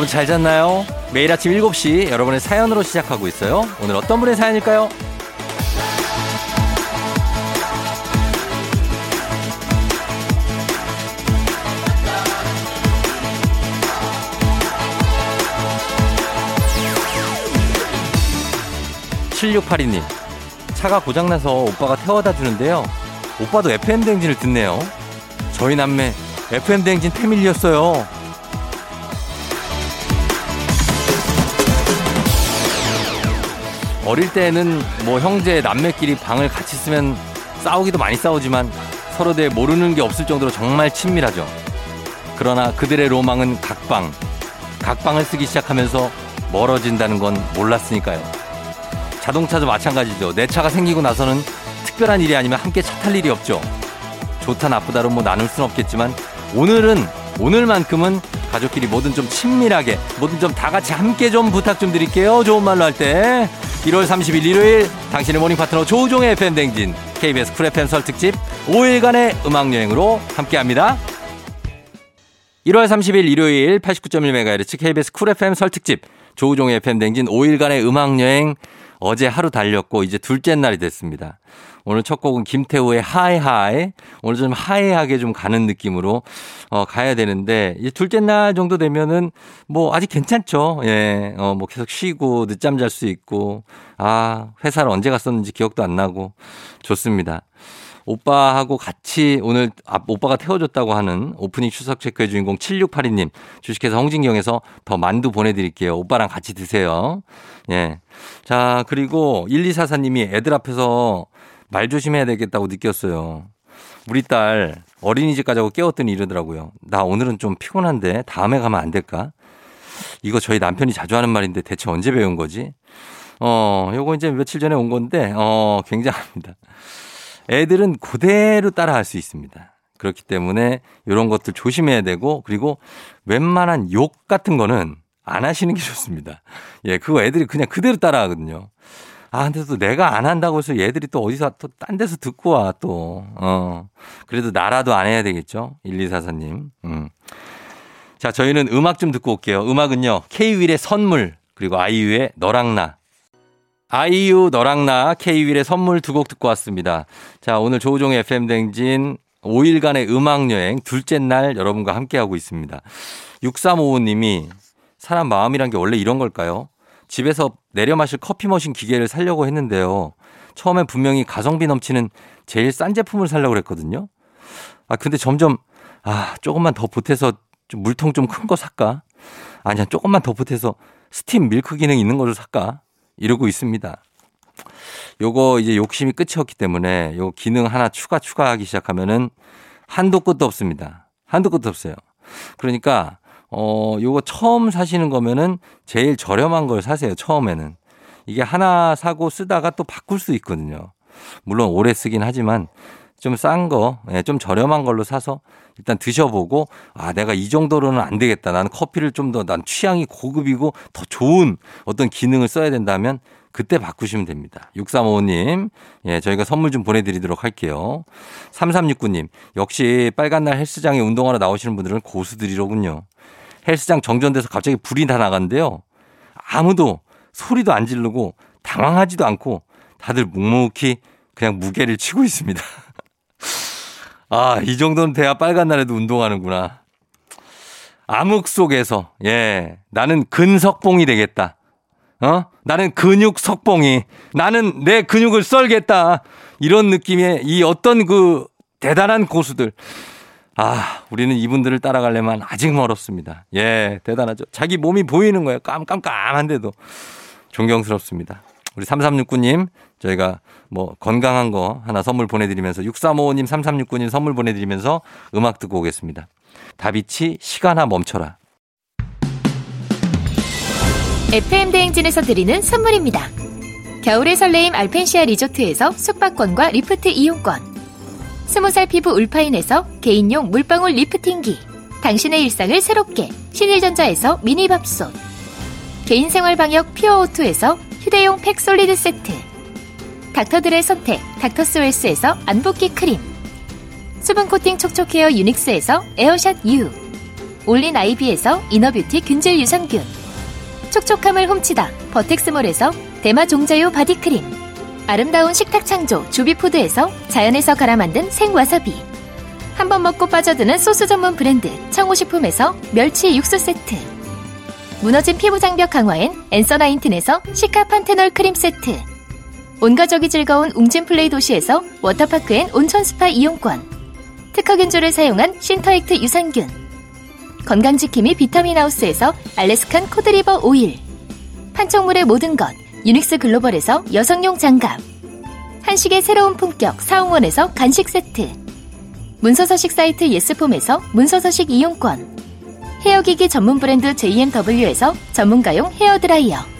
여러분 잘 잤나요? 매일 아침 7시 여러분의 사연으로 시작하고 있어요. 오늘 어떤 분의 사연일까요? 7682님, 차가 고장나서 오빠가 태워다 주는데요. 오빠도 FM대행진을 듣네요. 저희 남매 FM대행진 패밀리였어요. 어릴 때는 뭐 형제 남매끼리 방을 같이 쓰면 싸우기도 많이 싸우지만 서로 대해 모르는 게 없을 정도로 정말 친밀하죠. 그러나 그들의 로망은 각방. 각방을 쓰기 시작하면서 멀어진다는 건 몰랐으니까요. 자동차도 마찬가지죠. 내 차가 생기고 나서는 특별한 일이 아니면 함께 차 탈 일이 없죠. 좋다 나쁘다로 뭐 나눌 순 없겠지만 오늘은 오늘만큼은 가족끼리 뭐든 좀 친밀하게 뭐든 좀 다 같이 함께 좀 부탁 좀 드릴게요. 좋은 말로 할 때 1월 30일 일요일 당신의 morning 파트너 조우종의 FM 대행진 KBS 쿨 FM 설 특집 5일간의 음악 여행으로 함께합니다. 1월 30일 일요일 89.1MHz KBS 쿨 FM 설 특집 조우종의 FM 대행진 5일간의 음악 여행 어제 하루 달렸고 이제 둘째 날이 됐습니다. 오늘 첫 곡은 김태우의 하이하이. 오늘 좀 하이하게 좀 가는 느낌으로 어, 가야 되는데 이제 둘째 날 정도 되면은 뭐 아직 괜찮죠. 예. 어, 뭐 계속 쉬고 늦잠 잘 수 있고 아, 회사를 언제 갔었는지 기억도 안 나고 좋습니다. 오빠하고 같이 오늘 아, 오빠가 태워줬다고 하는 오프닝 추석 체크의 주인공 7682님 주식회사 홍진경에서 더 만두 보내드릴게요. 오빠랑 같이 드세요. 예. 자, 그리고 1244님이 애들 앞에서 말 조심해야 되겠다고 느꼈어요. 우리 딸 어린이집 가자고 깨웠더니 이러더라고요. 나 오늘은 좀 피곤한데 다음에 가면 안 될까? 이거 저희 남편이 자주 하는 말인데 대체 언제 배운 거지? 어, 요거 이제 며칠 전에 온 건데, 어, 굉장합니다. 애들은 그대로 따라 할 수 있습니다. 그렇기 때문에 이런 것들 조심해야 되고, 그리고 웬만한 욕 같은 거는 안 하시는 게 좋습니다. 예, 그거 애들이 그냥 그대로 따라 하거든요. 아, 근데 또 내가 안 한다고 해서 얘들이 또 어디서 또 딴 데서 듣고 와, 또. 어. 그래도 나라도 안 해야 되겠죠? 1244님. 음. 자, 저희는 음악 좀 듣고 올게요. 음악은요, K-윌의 선물, 그리고 아이유의 너랑 나. 아이유, 너랑 나, K-윌의 선물 두 곡 듣고 왔습니다. 자, 오늘 조우종의 FM댕진 5일간의 음악 여행 둘째 날 여러분과 함께 하고 있습니다. 6355 님이 사람 마음이란 게 원래 이런 걸까요? 집에서 내려 마실 커피 머신 기계를 살려고 했는데요. 처음엔 분명히 가성비 넘치는 제일 싼 제품을 살려고 그랬거든요. 아, 근데 점점, 아, 조금만 더 보태서 좀 물통 좀 큰 거 살까? 아니야, 조금만 더 보태서 스팀 밀크 기능 있는 걸로 살까? 이러고 있습니다. 요거 이제 욕심이 끝이었기 때문에 요 기능 하나 추가 추가하기 시작하면은 한도 끝도 없습니다. 한도 끝도 없어요. 그러니까 어, 요거 처음 사시는 거면은 제일 저렴한 걸 사세요. 처음에는. 이게 하나 사고 쓰다가 또 바꿀 수 있거든요. 물론 오래 쓰긴 하지만 좀 싼 거, 예, 좀 저렴한 걸로 사서 일단 드셔보고, 아, 내가 이 정도로는 안 되겠다. 나는 커피를 좀 더, 난 취향이 고급이고 더 좋은 어떤 기능을 써야 된다면 그때 바꾸시면 됩니다. 6355님, 예, 저희가 선물 좀 보내드리도록 할게요. 3369님, 역시 빨간 날 헬스장에 운동하러 나오시는 분들은 고수들이로군요. 헬스장 정전돼서 갑자기 불이 다 나갔는데요. 아무도 소리도 안 지르고 당황하지도 않고 다들 묵묵히 그냥 무게를 치고 있습니다. 아, 이 정도는 돼야 빨간 날에도 운동하는구나. 암흑 속에서, 예, 나는 근석봉이 되겠다. 어? 나는 근육 석봉이, 나는 내 근육을 썰겠다. 이런 느낌의 이 어떤 그 대단한 고수들. 아, 우리는 이분들을 따라가려면 아직 멀었습니다. 예, 대단하죠. 자기 몸이 보이는 거예요. 깜깜깜한데도. 존경스럽습니다. 우리 3369님, 저희가 뭐 건강한 거 하나 선물 보내드리면서 6355님, 3369님 선물 보내드리면서 음악 듣고 오겠습니다. 다비치 시간아 멈춰라. FM 대행진에서 드리는 선물입니다. 겨울의 설레임 알펜시아 리조트에서 숙박권과 리프트 이용권. 스무 살 피부 울파인에서 개인용 물방울 리프팅기. 당신의 일상을 새롭게 신일전자에서 미니밥솥. 개인생활 방역 피어오투에서 휴대용 팩 솔리드 세트. 닥터들의 선택 닥터스웰스에서 안붓기 크림. 수분 코팅 촉촉헤어 유닉스에서 에어샷 U. 올린 아이비에서 이너뷰티 균질 유산균. 촉촉함을 훔치다 버텍스몰에서 대마 종자유 바디크림. 아름다운 식탁 창조 주비푸드에서 자연에서 갈아 만든 생와사비. 한 번 먹고 빠져드는 소스 전문 브랜드 청호식품에서 멸치 육수 세트. 무너진 피부 장벽 강화엔 엔서 나인틴에서 시카 판테놀 크림 세트 온가족이 즐거운 웅진 플레이 도시에서 워터파크 and 온천 스파 이용권. 특허균주를 사용한 신터액트 유산균. 건강지킴이 비타민하우스에서 알래스칸 코드리버 오일. 판촉물의 모든 것 유닉스 글로벌에서 여성용 장갑. 한식의 새로운 품격 사홍원에서 간식 세트. 문서서식 사이트 예스폼에서 문서서식 이용권. 헤어기기 전문 브랜드 JMW에서 전문가용 헤어드라이어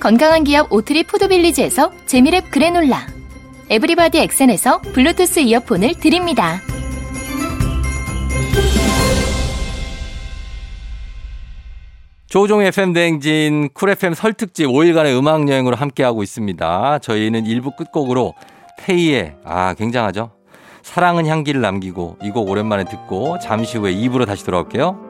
건강한 기업 오트리 푸드빌리지에서 재미랩 그래놀라 에브리바디 엑센에서 블루투스 이어폰을 드립니다. 조우종의 FM 대행진 쿨 FM 설특집 5일간의 음악 여행으로 함께하고 있습니다. 저희는 1부 끝곡으로 테이의 아 굉장하죠. 사랑은 향기를 남기고 이 곡 오랜만에 듣고 잠시 후에 2부로 다시 돌아올게요.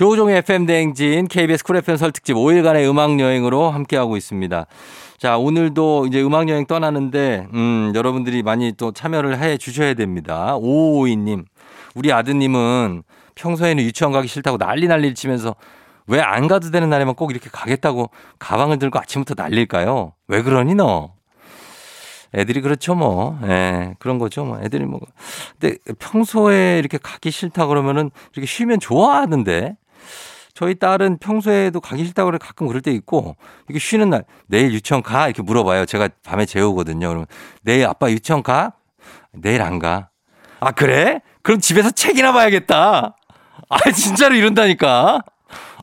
조종의 FM 대행진 KBS 쿨 FM 설 특집 5일간의 음악 여행으로 함께하고 있습니다. 자, 오늘도 이제 음악 여행 떠나는데, 음, 여러분들이 많이 또 참여를 해 주셔야 됩니다. 5552님. 우리 아드님은 평소에는 유치원 가기 싫다고 난리 난리를 치면서 왜 안 가도 되는 날에만 꼭 이렇게 가겠다고 가방을 들고 아침부터 난릴까요? 왜 그러니 너? 애들이 그렇죠 뭐. 예, 그런 거죠 뭐. 애들이 뭐. 근데 평소에 이렇게 가기 싫다 그러면은 이렇게 쉬면 좋아하는데 저희 딸은 평소에도 가기 싫다고 그래 가끔 그럴 때 있고 이렇게 쉬는 날 내일 유치원 가 이렇게 물어봐요. 제가 밤에 재우거든요. 그러면 내일 아빠 유치원 가? 내일 안 가. 아 그래? 그럼 집에서 책이나 봐야겠다. 아 진짜로 이런다니까.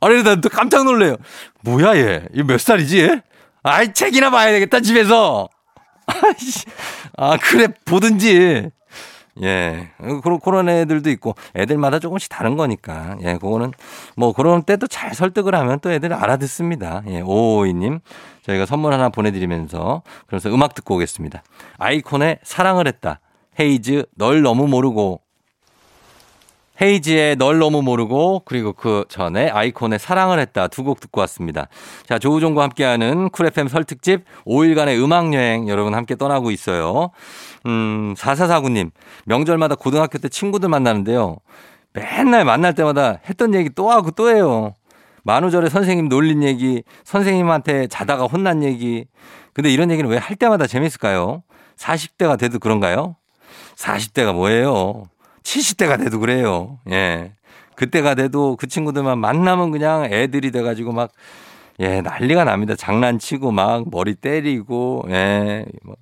아니 나 깜짝 놀래요. 뭐야 얘? 이 몇 살이지? 얘? 아이 책이나 봐야 되겠다 집에서. 아 그래 보든지. 예. 그런, 그런 애들도 있고, 애들마다 조금씩 다른 거니까. 예, 그거는 뭐 그런 때도 잘 설득을 하면 또 애들 알아듣습니다. 예, 오오이님. 저희가 선물 하나 보내드리면서, 그래서 음악 듣고 오겠습니다. 아이콘의 사랑을 했다. 헤이즈, 널 너무 모르고. 헤이즈의 널 너무 모르고 그리고 그 전에 아이콘의 사랑을 했다 두 곡 듣고 왔습니다. 자 조우종과 함께하는 쿨 FM 설특집 5일간의 음악 여행 여러분 함께 떠나고 있어요. 음 4449님 명절마다 고등학교 때 친구들 만나는데요. 맨날 만날 때마다 했던 얘기 또 하고 또 해요. 만우절에 선생님 놀린 얘기, 선생님한테 자다가 혼난 얘기. 근데 이런 얘기는 왜 할 때마다 재밌을까요? 40대가 돼도 그런가요? 40대가 뭐예요? 70대가 돼도 그래요. 예. 그때가 돼도 그 친구들만 만나면 그냥 애들이 돼가지고 막, 예, 난리가 납니다. 장난치고 막 머리 때리고, 예, 뭐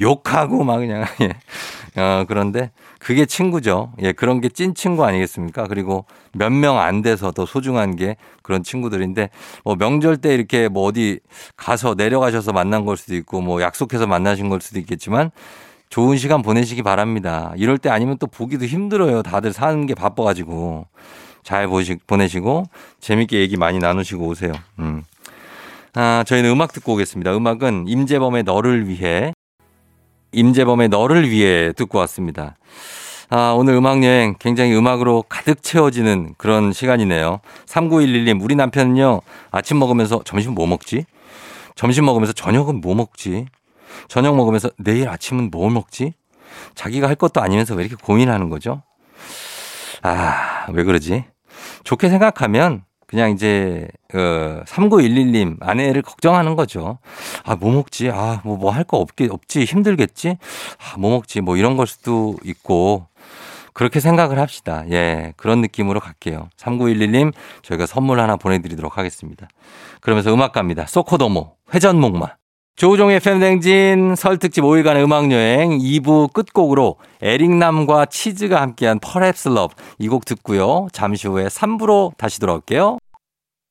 욕하고 막 그냥, 예. 어, 그런데 그게 친구죠. 예, 그런 게 찐 친구 아니겠습니까? 그리고 몇 명 안 돼서 더 소중한 게 그런 친구들인데 뭐 명절 때 이렇게 뭐 어디 가서 내려가셔서 만난 걸 수도 있고 뭐 약속해서 만나신 걸 수도 있겠지만 좋은 시간 보내시기 바랍니다. 이럴 때 아니면 또 보기도 힘들어요. 다들 사는 게 바빠가지고. 잘 보시, 보내시고 재밌게 얘기 많이 나누시고 오세요. 음. 아, 저희는 음악 듣고 오겠습니다. 음악은 임재범의 너를 위해 임재범의 너를 위해 듣고 왔습니다. 아, 오늘 음악여행 굉장히 음악으로 가득 채워지는 그런 시간이네요. 3911님, 우리 남편은요, 아침 먹으면서 점심 뭐 먹지? 점심 먹으면서 저녁은 뭐 먹지? 저녁 먹으면서 내일 아침은 뭘 먹지? 자기가 할 것도 아니면서 왜 이렇게 고민하는 거죠? 아, 왜 그러지? 좋게 생각하면 그냥 이제 어 3911님 아내를 걱정하는 거죠. 아, 뭐 먹지? 아, 뭐 뭐 할 거 없겠 없지. 힘들겠지? 아, 뭐 먹지? 뭐 이런 걸 수도 있고 그렇게 생각을 합시다. 예. 그런 느낌으로 갈게요. 3911님 저희가 선물 하나 보내 드리도록 하겠습니다. 그러면서 음악 갑니다. 소코도모 회전목마 조우종의 팬댕진 설 특집 5일간의 음악여행 2부 끝곡으로 에릭남과 치즈가 함께한 Love 이곡 듣고요. 잠시 후에 3부로 다시 돌아올게요.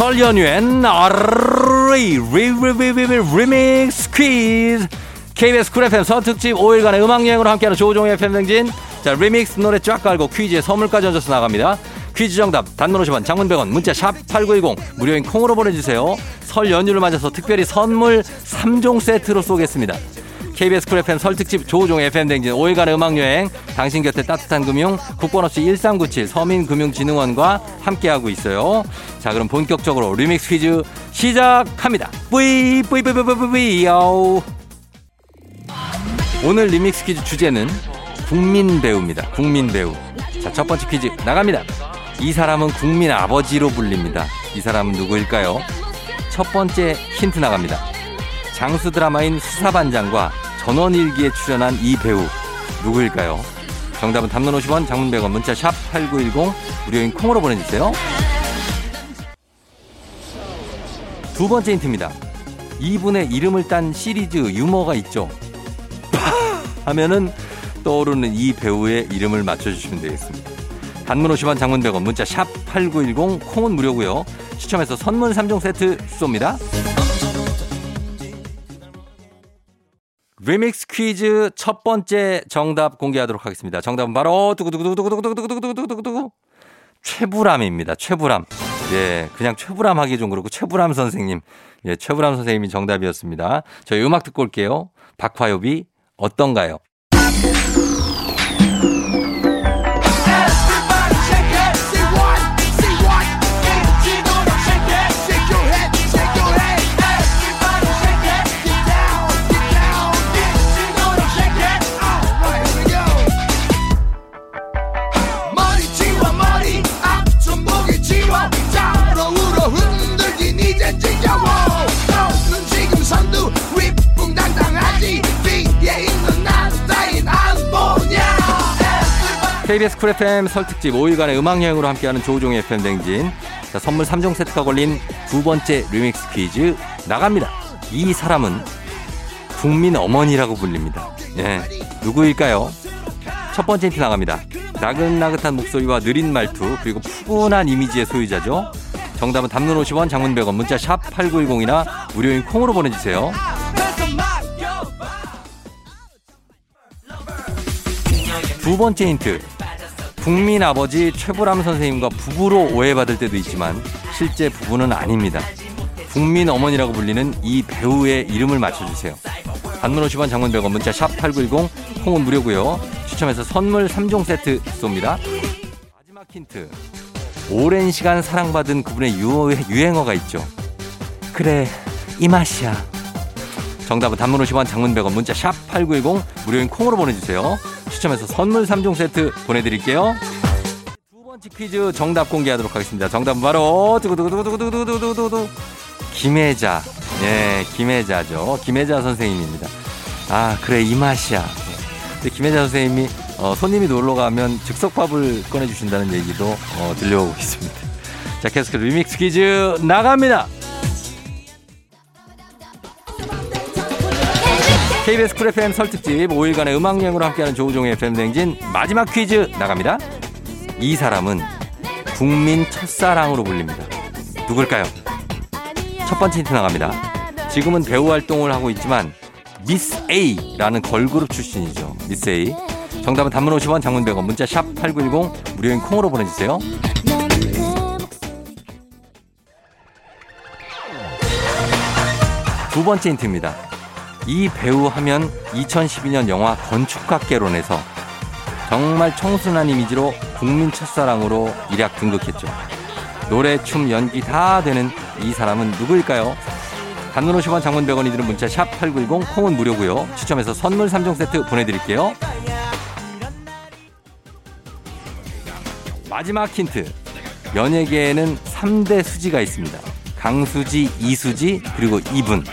설 연휴엔 리리리리 리믹스 퀴즈. KBS 쿨 FM 설특집 5일간의 음악여행으로 함께하는 조우종의 FM 댕진. 자 리믹스 노래 쫙 깔고 퀴즈에 선물까지 얹어서 나갑니다. 퀴즈 정답 단문 50원 장문 100원 문자 샵 8910 무료인 콩으로 보내주세요. 설 연휴를 맞아서 특별히 선물 3종 세트로 쏘겠습니다 KBS 쿨 FM 설 특집 조우종 FM 댕진 5일간의 음악여행 당신 곁에 따뜻한 금융 국번 없이 1397 서민금융진흥원과 함께하고 있어요. 자 그럼 본격적으로 리믹스 퀴즈 시작합니다. 뿌이 뿌이 뿌이 뿌이 뿌이 야우 오늘 리믹스 퀴즈 주제는 국민 배우입니다. 국민 배우. 자 첫 번째 퀴즈 나갑니다. 이 사람은 국민 아버지로 불립니다. 이 사람은 누구일까요? 첫 번째 힌트 나갑니다. 장수 드라마인 수사반장과 전원일기에 출연한 이 배우 누구일까요? 정답은 담론 50원, 장문 100원, 문자 샵 8910 무료인 콩으로 보내주세요. 두 번째 힌트입니다. 이분의 이름을 딴 시리즈 유머가 있죠. 하면은 떠오르는 이 배우의 이름을 맞춰주시면 되겠습니다. 단문 50원, 장문 100원, 문자 샵 8910 콩은 무료고요. 추첨해서 선물 3종 세트 쏩니다. 리믹스 퀴즈 첫 번째 정답 공개하도록 하겠습니다. 정답은 바로 두구두구두구두구두구두구두구두구두구 최불암입니다. 최불암. 예, 그냥 최불암 하기 좀 그렇고 최불암 선생님. 예, 최불암 선생님이 정답이었습니다. 저희 음악 듣고 올게요. 박화요비 어떤가요? KBS 쿨 FM 설 특집 5일간의 음악 여행으로 함께하는 조우종의 FM 댕진. 자, 선물 3종 세트가 걸린 두 번째 리믹스 퀴즈 나갑니다. 이 사람은 국민 어머니라고 불립니다. 예, 누구일까요? 첫 번째 힌트 나갑니다. 나긋나긋한 목소리와 느린 말투 그리고 푸근한 이미지의 소유자죠. 정답은 담론 50원, 장문 100원, 문자 샵 8910이나 무료인 콩으로 보내주세요. 두 번째 힌트. 국민 아버지 최불암 선생님과 부부로 오해받을 때도 있지만 실제 부부는 아닙니다. 국민 어머니라고 불리는 이 배우의 이름을 맞춰주세요. 단문 50원 장문 100원 문자 샵 8910 콩은 무료고요. 추첨해서 선물 3종 세트 쏩니다. 마지막 힌트. 오랜 시간 사랑받은 그분의 유행어가 있죠. 그래 이 맛이야. 정답은 단문 50원 장문 100원 문자 샵 8910 무료인 콩으로 보내주세요. 추첨해서 선물 3종 세트 보내드릴게요. 두 번째 퀴즈 정답 공개하도록 하겠습니다. 정답은 바로 두구두구두구두구두구두구두구 김혜자. 예, 김혜자죠. 김혜자 선생님입니다. 아, 그래, 이 맛이야. 근데 김혜자 선생님이 어, 손님이 놀러 가면 즉석밥을 꺼내주신다는 얘기도 어, 들려오고 있습니다. 자, 계속해서 리믹스 퀴즈 나갑니다. KBS 쿨 FM 설 특집 5일간의 음악 여행으로 함께하는 조우종의 FM 댕진 마지막 퀴즈 나갑니다. 이 사람은 국민 첫사랑으로 불립니다. 누굴까요? 첫 번째 힌트 나갑니다. 지금은 배우 활동을 하고 있지만 미스 A라는 걸그룹 출신이죠. 미스 A. 정답은 단문 50원, 장문 100원, 문자 샵 8910 무료인 콩으로 보내주세요. 두 번째 힌트입니다. 이 배우 하면 2012년 영화 건축학개론에서 정말 청순한 이미지로 국민 첫사랑으로 일약 등극했죠. 노래, 춤, 연기 다 되는 이 사람은 누구일까요? 단문 50원 장문 100원이 드는 문자 샵 8910 콩은 무료고요. 추첨해서 선물 3종 세트 보내드릴게요. 마지막 힌트. 연예계에는 3대 수지가 있습니다. 강수지, 이수지, 그리고 이분.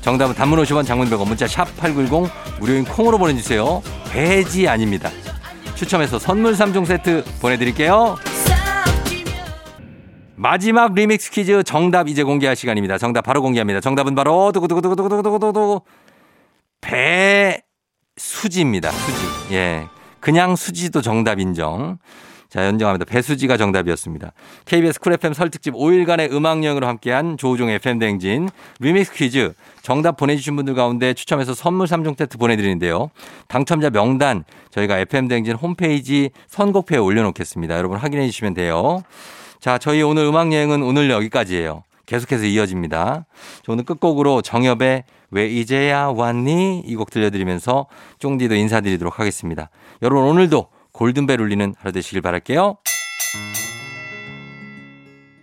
정답은 단문 50원 장문 100원 문자 샵 8910 무료인 콩으로 보내주세요. 배지 아닙니다. 추첨해서 선물 3종 세트 보내드릴게요. 마지막 리믹스 퀴즈 정답 이제 공개할 시간입니다. 정답 바로 공개합니다. 정답은 바로 두구두구두구두구두구두구 배 수지입니다. 수지. 예. 그냥 수지도 정답 인정. 자, 인정합니다. 배수지가 정답이었습니다. KBS 쿨 FM 설 특집 5일간의 음악여행으로 함께한 조우종의 FM 대행진 리믹스 퀴즈 정답 보내주신 분들 가운데 추첨해서 선물 3종 세트 보내드리는데요. 당첨자 명단 저희가 FM 대행진 홈페이지 선곡표에 올려놓겠습니다. 여러분 확인해 주시면 돼요. 자, 저희 오늘 음악여행은 오늘 여기까지예요. 계속해서 이어집니다. 저 오늘 끝곡으로 정엽의 왜 이제야 왔니? 이 곡 들려드리면서 쫑디도 인사드리도록 하겠습니다. 여러분 오늘도 골든벨 울리는 하루 되시길 바랄게요.